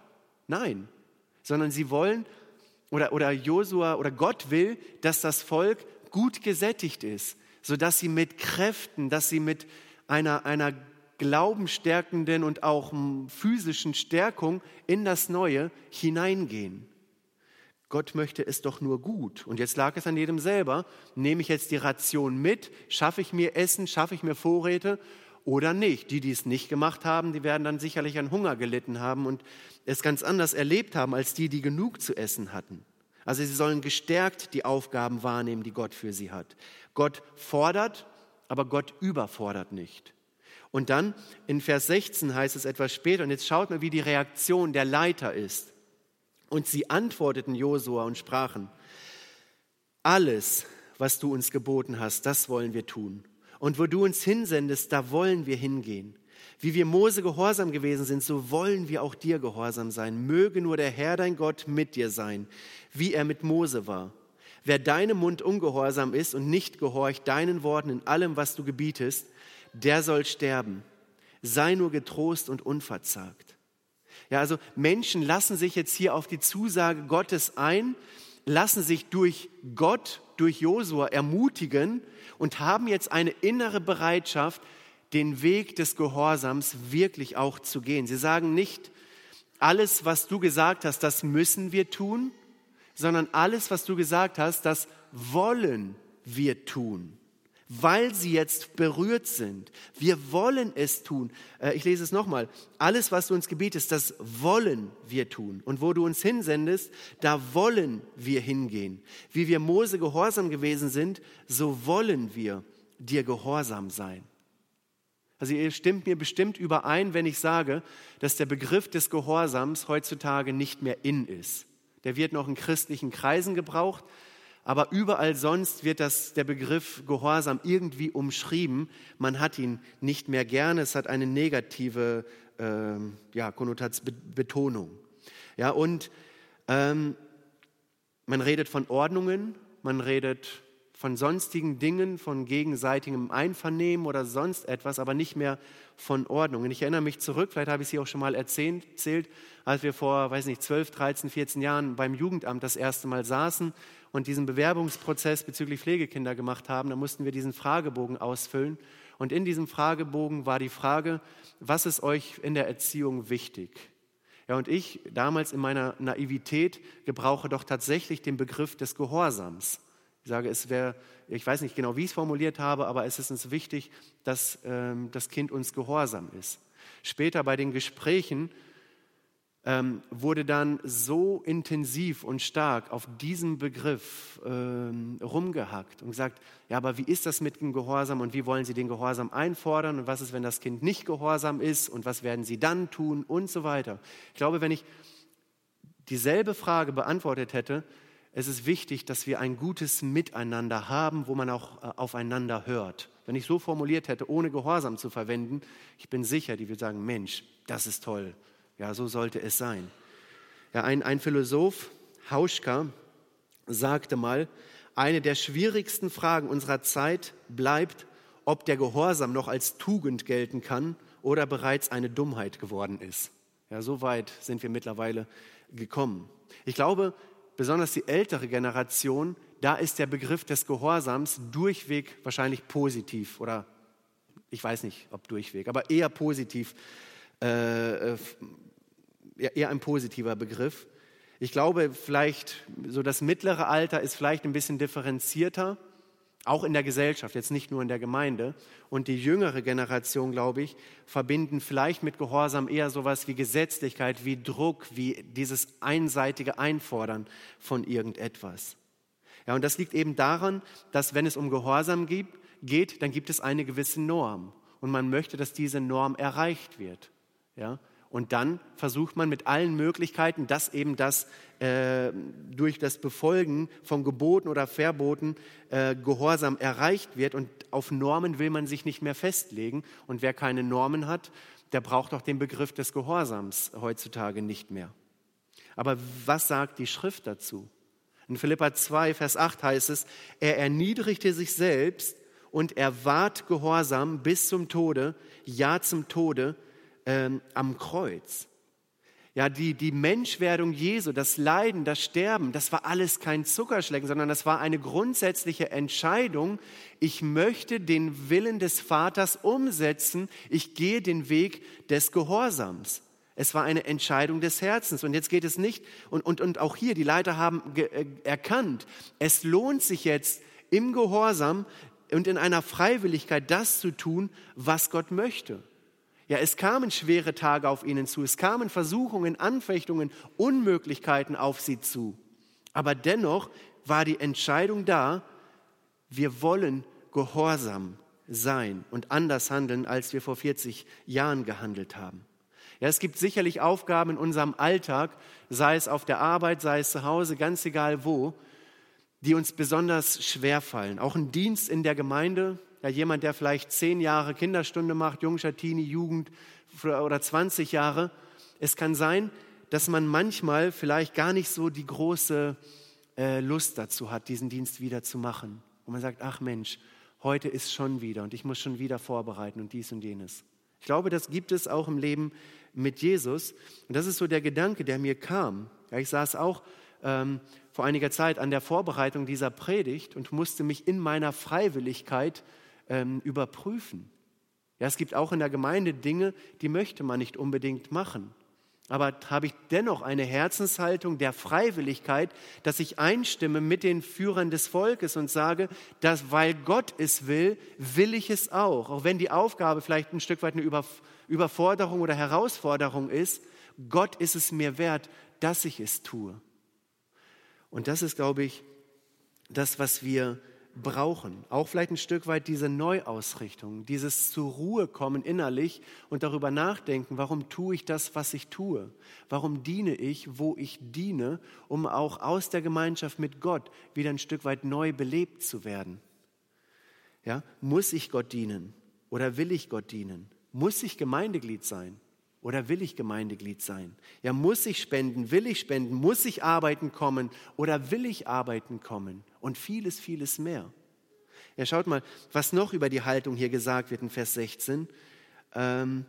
A: Nein. Sondern sie wollen oder, oder Josua oder Gott will, dass das Volk gut gesättigt ist, sodass sie mit Kräften, dass sie mit einer, einer glaubenstärkenden und auch physischen Stärkung in das Neue hineingehen. Gott möchte es doch nur gut. Und jetzt lag es an jedem selber. Nehme ich jetzt die Ration mit? Schaffe ich mir Essen? Schaffe ich mir Vorräte? Oder nicht? Die, die es nicht gemacht haben, die werden dann sicherlich an Hunger gelitten haben und es ganz anders erlebt haben als die, die genug zu essen hatten. Also sie sollen gestärkt die Aufgaben wahrnehmen, die Gott für sie hat. Gott fordert, aber Gott überfordert nicht. Und dann in Vers 16 heißt es etwas später, und jetzt schaut mal, wie die Reaktion der Leiter ist. Und sie antworteten Josua und sprachen, alles, was du uns geboten hast, das wollen wir tun. Und wo du uns hinsendest, da wollen wir hingehen. Wie wir Mose gehorsam gewesen sind, so wollen wir auch dir gehorsam sein. Möge nur der Herr dein Gott mit dir sein, wie er mit Mose war. Wer deinem Mund ungehorsam ist und nicht gehorcht deinen Worten in allem, was du gebietest, der soll sterben. Sei nur getrost und unverzagt. Ja, also Menschen lassen sich jetzt hier auf die Zusage Gottes ein, lassen sich durch Gott, durch Josua ermutigen und haben jetzt eine innere Bereitschaft, den Weg des Gehorsams wirklich auch zu gehen. Sie sagen nicht, alles, was du gesagt hast, das müssen wir tun, sondern alles, was du gesagt hast, das wollen wir tun, weil sie jetzt berührt sind. Wir wollen es tun. Äh, ich lese es nochmal. Alles, was du uns gebietest, das wollen wir tun. Und wo du uns hinsendest, da wollen wir hingehen. Wie wir Mose gehorsam gewesen sind, so wollen wir dir gehorsam sein. Also ihr stimmt mir bestimmt überein, wenn ich sage, dass der Begriff des Gehorsams heutzutage nicht mehr in ist. Der wird noch in christlichen Kreisen gebraucht, aber überall sonst wird das, der Begriff Gehorsam irgendwie umschrieben. Man hat ihn nicht mehr gerne, es hat eine negative äh, ja, Konnotatsbetonung. Ja, und ähm, man redet von Ordnungen, man redet von sonstigen Dingen, von gegenseitigem Einvernehmen oder sonst etwas, aber nicht mehr von Ordnung. Und ich erinnere mich zurück, vielleicht habe ich es hier auch schon mal erzählt, als wir vor, weiß nicht, 12, 13, 14 Jahren beim Jugendamt das erste Mal saßen und diesen Bewerbungsprozess bezüglich Pflegekinder gemacht haben. Da mussten wir diesen Fragebogen ausfüllen. Und in diesem Fragebogen war die Frage, was ist euch in der Erziehung wichtig? Ja, und ich damals in meiner Naivität gebrauche doch tatsächlich den Begriff des Gehorsams. Ich sage, es wäre, ich weiß nicht genau, wie ich es formuliert habe, aber es ist uns wichtig, dass ähm, das Kind uns gehorsam ist. Später bei den Gesprächen ähm, wurde dann so intensiv und stark auf diesem Begriff ähm, rumgehackt und gesagt, ja, aber wie ist das mit dem Gehorsam und wie wollen Sie den Gehorsam einfordern und was ist, wenn das Kind nicht gehorsam ist und was werden Sie dann tun und so weiter. Ich glaube, wenn ich dieselbe Frage beantwortet hätte, es ist wichtig, dass wir ein gutes Miteinander haben, wo man auch äh, aufeinander hört. Wenn ich so formuliert hätte, ohne Gehorsam zu verwenden, ich bin sicher, die würde sagen, Mensch, das ist toll, ja, so sollte es sein. Ja, ein, ein Philosoph, Hauschka, sagte mal, eine der schwierigsten Fragen unserer Zeit bleibt, ob der Gehorsam noch als Tugend gelten kann oder bereits eine Dummheit geworden ist. Ja, so weit sind wir mittlerweile gekommen. Ich glaube, besonders die ältere Generation, da ist der Begriff des Gehorsams durchweg wahrscheinlich positiv oder ich weiß nicht, ob durchweg, aber eher positiv äh, äh eher ein positiver Begriff. Ich glaube, vielleicht so das mittlere Alter ist vielleicht ein bisschen differenzierter, auch in der Gesellschaft, jetzt nicht nur in der Gemeinde. Und die jüngere Generation, glaube ich, verbinden vielleicht mit Gehorsam eher sowas wie Gesetzlichkeit, wie Druck, wie dieses einseitige Einfordern von irgendetwas. Ja, und das liegt eben daran, dass wenn es um Gehorsam geht, dann gibt es eine gewisse Norm. Und man möchte, dass diese Norm erreicht wird. Ja, und dann versucht man mit allen Möglichkeiten, dass eben das äh, durch das Befolgen von Geboten oder Verboten äh, Gehorsam erreicht wird. Und auf Normen will man sich nicht mehr festlegen. Und wer keine Normen hat, der braucht auch den Begriff des Gehorsams heutzutage nicht mehr. Aber was sagt die Schrift dazu? In Philippa 2, Vers 8 heißt es, er erniedrigte sich selbst und er ward gehorsam bis zum Tode, ja zum Tode, ähm, am Kreuz. Ja, die, die Menschwerdung Jesu, das Leiden, das Sterben, das war alles kein Zuckerschlecken, sondern das war eine grundsätzliche Entscheidung. Ich möchte den Willen des Vaters umsetzen. Ich gehe den Weg des Gehorsams. Es war eine Entscheidung des Herzens. Und jetzt geht es nicht, und, und, und auch hier, die Leiter haben äh, erkannt, es lohnt sich jetzt im Gehorsam und in einer Freiwilligkeit das zu tun, was Gott möchte. Ja, es kamen schwere Tage auf ihnen zu, es kamen Versuchungen, Anfechtungen, Unmöglichkeiten auf sie zu. Aber dennoch war die Entscheidung da, wir wollen gehorsam sein und anders handeln, als wir vor 40 Jahren gehandelt haben. Ja, es gibt sicherlich Aufgaben in unserem Alltag, sei es auf der Arbeit, sei es zu Hause, ganz egal wo, die uns besonders schwer fallen. Auch ein Dienst in der Gemeinde, ja, jemand, der vielleicht zehn Jahre Kinderstunde macht, Jungscher, Teenie, Jugend oder 20 Jahre. Es kann sein, dass man manchmal vielleicht gar nicht so die große äh, Lust dazu hat, diesen Dienst wieder zu machen. Und man sagt, ach Mensch, heute ist schon wieder und ich muss schon wieder vorbereiten und dies und jenes. Ich glaube, das gibt es auch im Leben mit Jesus. Und das ist so der Gedanke, der mir kam. Ja, ich saß auch ähm, vor einiger Zeit an der Vorbereitung dieser Predigt und musste mich in meiner Freiwilligkeit ähm, überprüfen. Ja, es gibt auch in der Gemeinde Dinge, die möchte man nicht unbedingt machen. Aber habe ich dennoch eine Herzenshaltung der Freiwilligkeit, dass ich einstimme mit den Führern des Volkes und sage, dass weil Gott es will, will ich es auch. Auch wenn die Aufgabe vielleicht ein Stück weit eine Überforderung oder Herausforderung ist, Gott ist es mir wert, dass ich es tue. Und das ist, glaube ich, das, was wir brauchen. Auch vielleicht ein Stück weit diese Neuausrichtung, dieses zur Ruhe kommen innerlich und darüber nachdenken, warum tue ich das, was ich tue? Warum diene ich, wo ich diene, um auch aus der Gemeinschaft mit Gott wieder ein Stück weit neu belebt zu werden? Ja, muss ich Gott dienen oder will ich Gott dienen? Muss ich Gemeindeglied sein? Oder will ich Gemeindeglied sein? Ja, muss ich spenden? Will ich spenden? Muss ich arbeiten kommen? Oder will ich arbeiten kommen? Und vieles, vieles mehr. Ja, schaut mal, was noch über die Haltung hier gesagt wird in Vers 16. Ähm,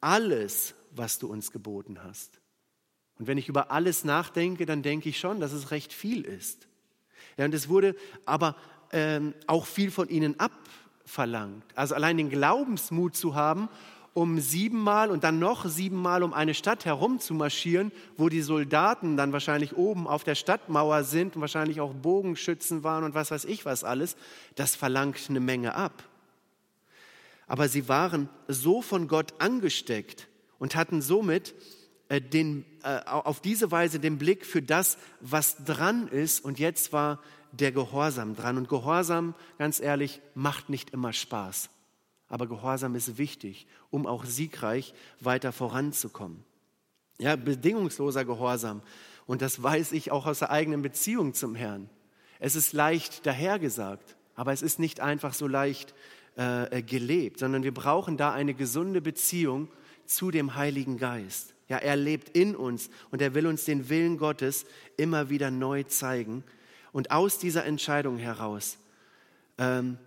A: alles, was du uns geboten hast. Und wenn ich über alles nachdenke, dann denke ich schon, dass es recht viel ist. Ja, und es wurde aber ähm, auch viel von ihnen abverlangt. Also allein den Glaubensmut zu haben um siebenmal und dann noch siebenmal um eine Stadt herum zu marschieren, wo die Soldaten dann wahrscheinlich oben auf der Stadtmauer sind und wahrscheinlich auch Bogenschützen waren und was weiß ich was alles, das verlangt eine Menge ab. Aber sie waren so von Gott angesteckt und hatten somit äh, den, äh, auf diese Weise den Blick für das, was dran ist. Und jetzt war der Gehorsam dran. Und Gehorsam, ganz ehrlich, macht nicht immer Spaß. Aber Gehorsam ist wichtig, um auch siegreich weiter voranzukommen. Ja, bedingungsloser Gehorsam. Und das weiß ich auch aus der eigenen Beziehung zum Herrn. Es ist leicht dahergesagt, aber es ist nicht einfach so leicht äh, gelebt, sondern wir brauchen da eine gesunde Beziehung zu dem Heiligen Geist. Ja, er lebt in uns und er will uns den Willen Gottes immer wieder neu zeigen. Und aus dieser Entscheidung heraus ähm,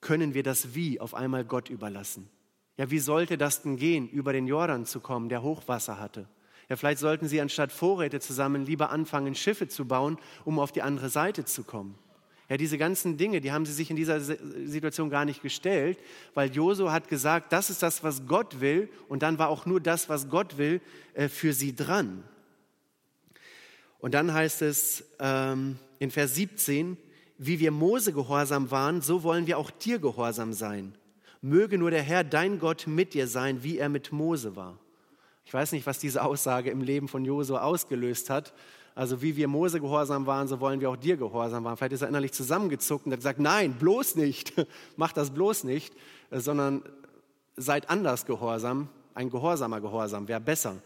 A: können wir das Wie auf einmal Gott überlassen. Ja, wie sollte das denn gehen, über den Jordan zu kommen, der Hochwasser hatte? Ja, vielleicht sollten sie anstatt Vorräte zusammen lieber anfangen, Schiffe zu bauen, um auf die andere Seite zu kommen. Ja, diese ganzen Dinge, die haben sie sich in dieser Situation gar nicht gestellt, weil Josu hat gesagt, das ist das, was Gott will, und dann war auch nur das, was Gott will, äh, für sie dran. Und dann heißt es ähm, in Vers 17, wie wir Mose gehorsam waren, so wollen wir auch dir gehorsam sein. Möge nur der Herr, dein Gott, mit dir sein, wie er mit Mose war. Ich weiß nicht, was diese Aussage im Leben von Josu ausgelöst hat, also wie wir Mose gehorsam waren, so wollen wir auch dir gehorsam waren. Vielleicht ist er innerlich zusammengezuckt und hat gesagt, nein, bloß nicht, macht das bloß nicht, äh, sondern seid anders gehorsam. Ein gehorsamer Gehorsam wäre besser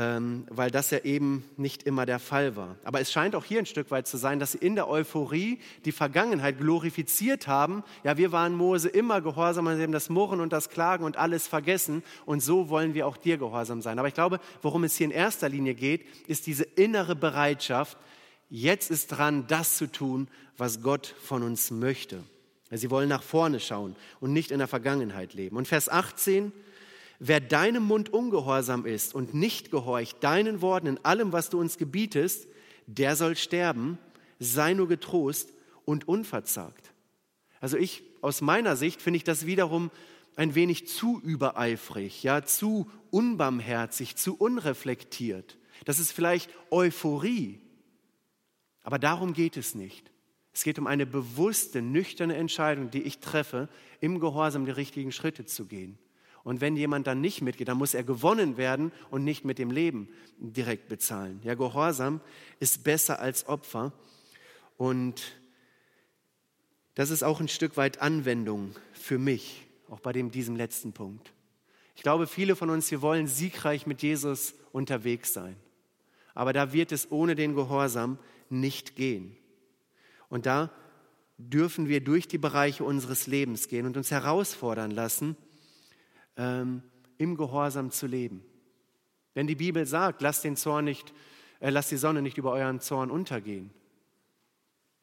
A: weil das ja eben nicht immer der Fall war. Aber es scheint auch hier ein Stück weit zu sein, dass sie in der Euphorie die Vergangenheit glorifiziert haben. Ja, wir waren Mose immer gehorsam, sie haben das Murren und das Klagen und alles vergessen und so wollen wir auch dir gehorsam sein. Aber ich glaube, worum es hier in erster Linie geht, ist diese innere Bereitschaft, jetzt ist dran, das zu tun, was Gott von uns möchte. Sie wollen nach vorne schauen und nicht in der Vergangenheit leben. Und Vers 18, Wer deinem Mund ungehorsam ist und nicht gehorcht deinen Worten in allem, was du uns gebietest, der soll sterben, sei nur getrost und unverzagt. Also ich, aus meiner Sicht, finde ich das wiederum ein wenig zu übereifrig, ja, zu unbarmherzig, zu unreflektiert. Das ist vielleicht Euphorie. Aber darum geht es nicht. Es geht um eine bewusste, nüchterne Entscheidung, die ich treffe, im Gehorsam die richtigen Schritte zu gehen. Und wenn jemand dann nicht mitgeht, dann muss er gewonnen werden und nicht mit dem Leben direkt bezahlen. Ja, Gehorsam ist besser als Opfer. Und das ist auch ein Stück weit Anwendung für mich, auch bei dem, diesem letzten Punkt. Ich glaube, viele von uns, wir wollen siegreich mit Jesus unterwegs sein. Aber da wird es ohne den Gehorsam nicht gehen. Und da dürfen wir durch die Bereiche unseres Lebens gehen und uns herausfordern lassen, ähm, im Gehorsam zu leben. Wenn die Bibel sagt, lasst den Zorn nicht, äh, lasst die Sonne nicht über euren Zorn untergehen,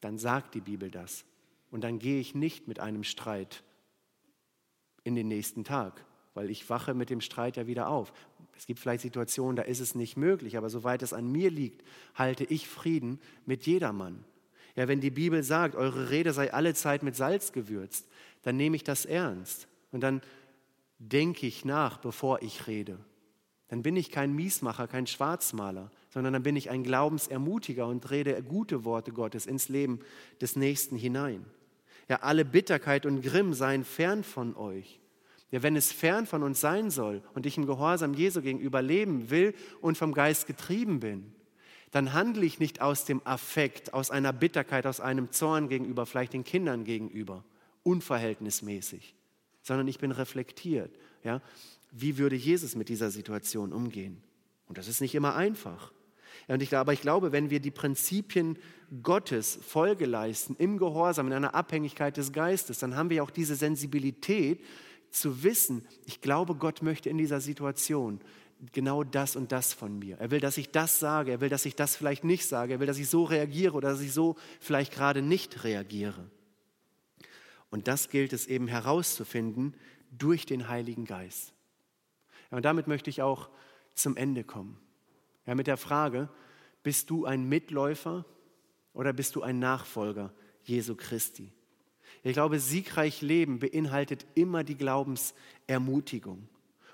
A: dann sagt die Bibel das. Und dann gehe ich nicht mit einem Streit in den nächsten Tag, weil ich wache mit dem Streit ja wieder auf. Es gibt vielleicht Situationen, da ist es nicht möglich, aber soweit es an mir liegt, halte ich Frieden mit jedermann. Ja, wenn die Bibel sagt, eure Rede sei alle Zeit mit Salz gewürzt, dann nehme ich das ernst. Und dann denke ich nach, bevor ich rede. Dann bin ich kein Miesmacher, kein Schwarzmaler, sondern dann bin ich ein Glaubensermutiger und rede gute Worte Gottes ins Leben des Nächsten hinein. Ja, alle Bitterkeit und Grimm seien fern von euch. Ja, wenn es fern von uns sein soll und ich im Gehorsam Jesu gegenüber leben will und vom Geist getrieben bin, dann handle ich nicht aus dem Affekt, aus einer Bitterkeit, aus einem Zorn gegenüber, vielleicht den Kindern gegenüber, unverhältnismäßig, sondern ich bin reflektiert. Ja? Wie würde Jesus mit dieser Situation umgehen? Und das ist nicht immer einfach. Und ich, aber ich glaube, wenn wir die Prinzipien Gottes Folge leisten, im Gehorsam, in einer Abhängigkeit des Geistes, dann haben wir auch diese Sensibilität zu wissen, ich glaube, Gott möchte in dieser Situation genau das und das von mir. Er will, dass ich das sage, er will, dass ich das vielleicht nicht sage, er will, dass ich so reagiere oder dass ich so vielleicht gerade nicht reagiere. Und das gilt es eben herauszufinden durch den Heiligen Geist. Ja, und damit möchte ich auch zum Ende kommen. Ja, mit der Frage, bist du ein Mitläufer oder bist du ein Nachfolger Jesu Christi? Ich glaube, siegreich Leben beinhaltet immer die Glaubensermutigung.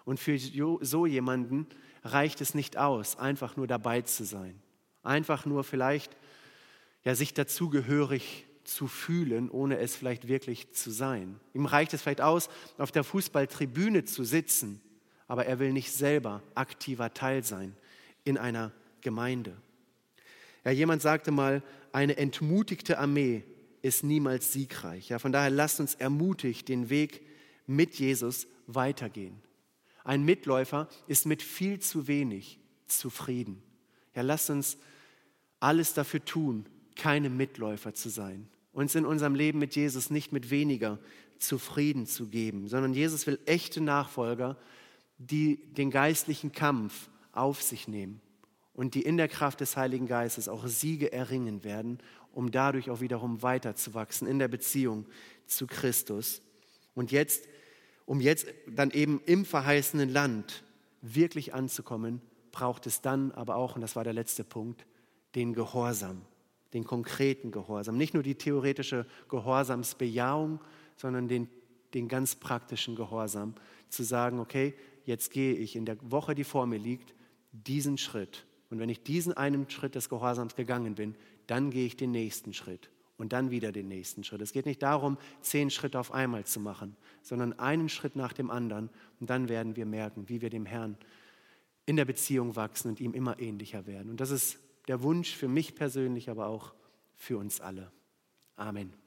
A: Und für so jemanden reicht es nicht aus, einfach nur dabei zu sein. Einfach nur vielleicht ja, sich dazugehörig zu fühlen, ohne es vielleicht wirklich zu sein. Ihm reicht es vielleicht aus, auf der Fußballtribüne zu sitzen, aber er will nicht selber aktiver Teil sein in einer Gemeinde. Ja, jemand sagte mal, eine entmutigte Armee ist niemals siegreich. Ja, von daher lasst uns ermutigt den Weg mit Jesus weitergehen. Ein Mitläufer ist mit viel zu wenig zufrieden. Ja, lasst uns alles dafür tun, keine Mitläufer zu sein. Uns in unserem Leben mit Jesus nicht mit weniger zufrieden zu geben, sondern Jesus will echte Nachfolger, die den geistlichen Kampf auf sich nehmen und die in der Kraft des Heiligen Geistes auch Siege erringen werden, um dadurch auch wiederum weiterzuwachsen in der Beziehung zu Christus. Und jetzt, um jetzt dann eben im verheißenen Land wirklich anzukommen, braucht es dann aber auch, und das war der letzte Punkt, den Gehorsam, den konkreten Gehorsam. Nicht nur die theoretische Gehorsamsbejahung, sondern den, den ganz praktischen Gehorsam. Zu sagen, okay, jetzt gehe ich in der Woche, die vor mir liegt, diesen Schritt und wenn ich diesen einen Schritt des Gehorsams gegangen bin, dann gehe ich den nächsten Schritt und dann wieder den nächsten Schritt. Es geht nicht darum, zehn Schritte auf einmal zu machen, sondern einen Schritt nach dem anderen. Und dann werden wir merken, wie wir dem Herrn in der Beziehung wachsen und ihm immer ähnlicher werden. Und das ist der Wunsch für mich persönlich, aber auch für uns alle. Amen.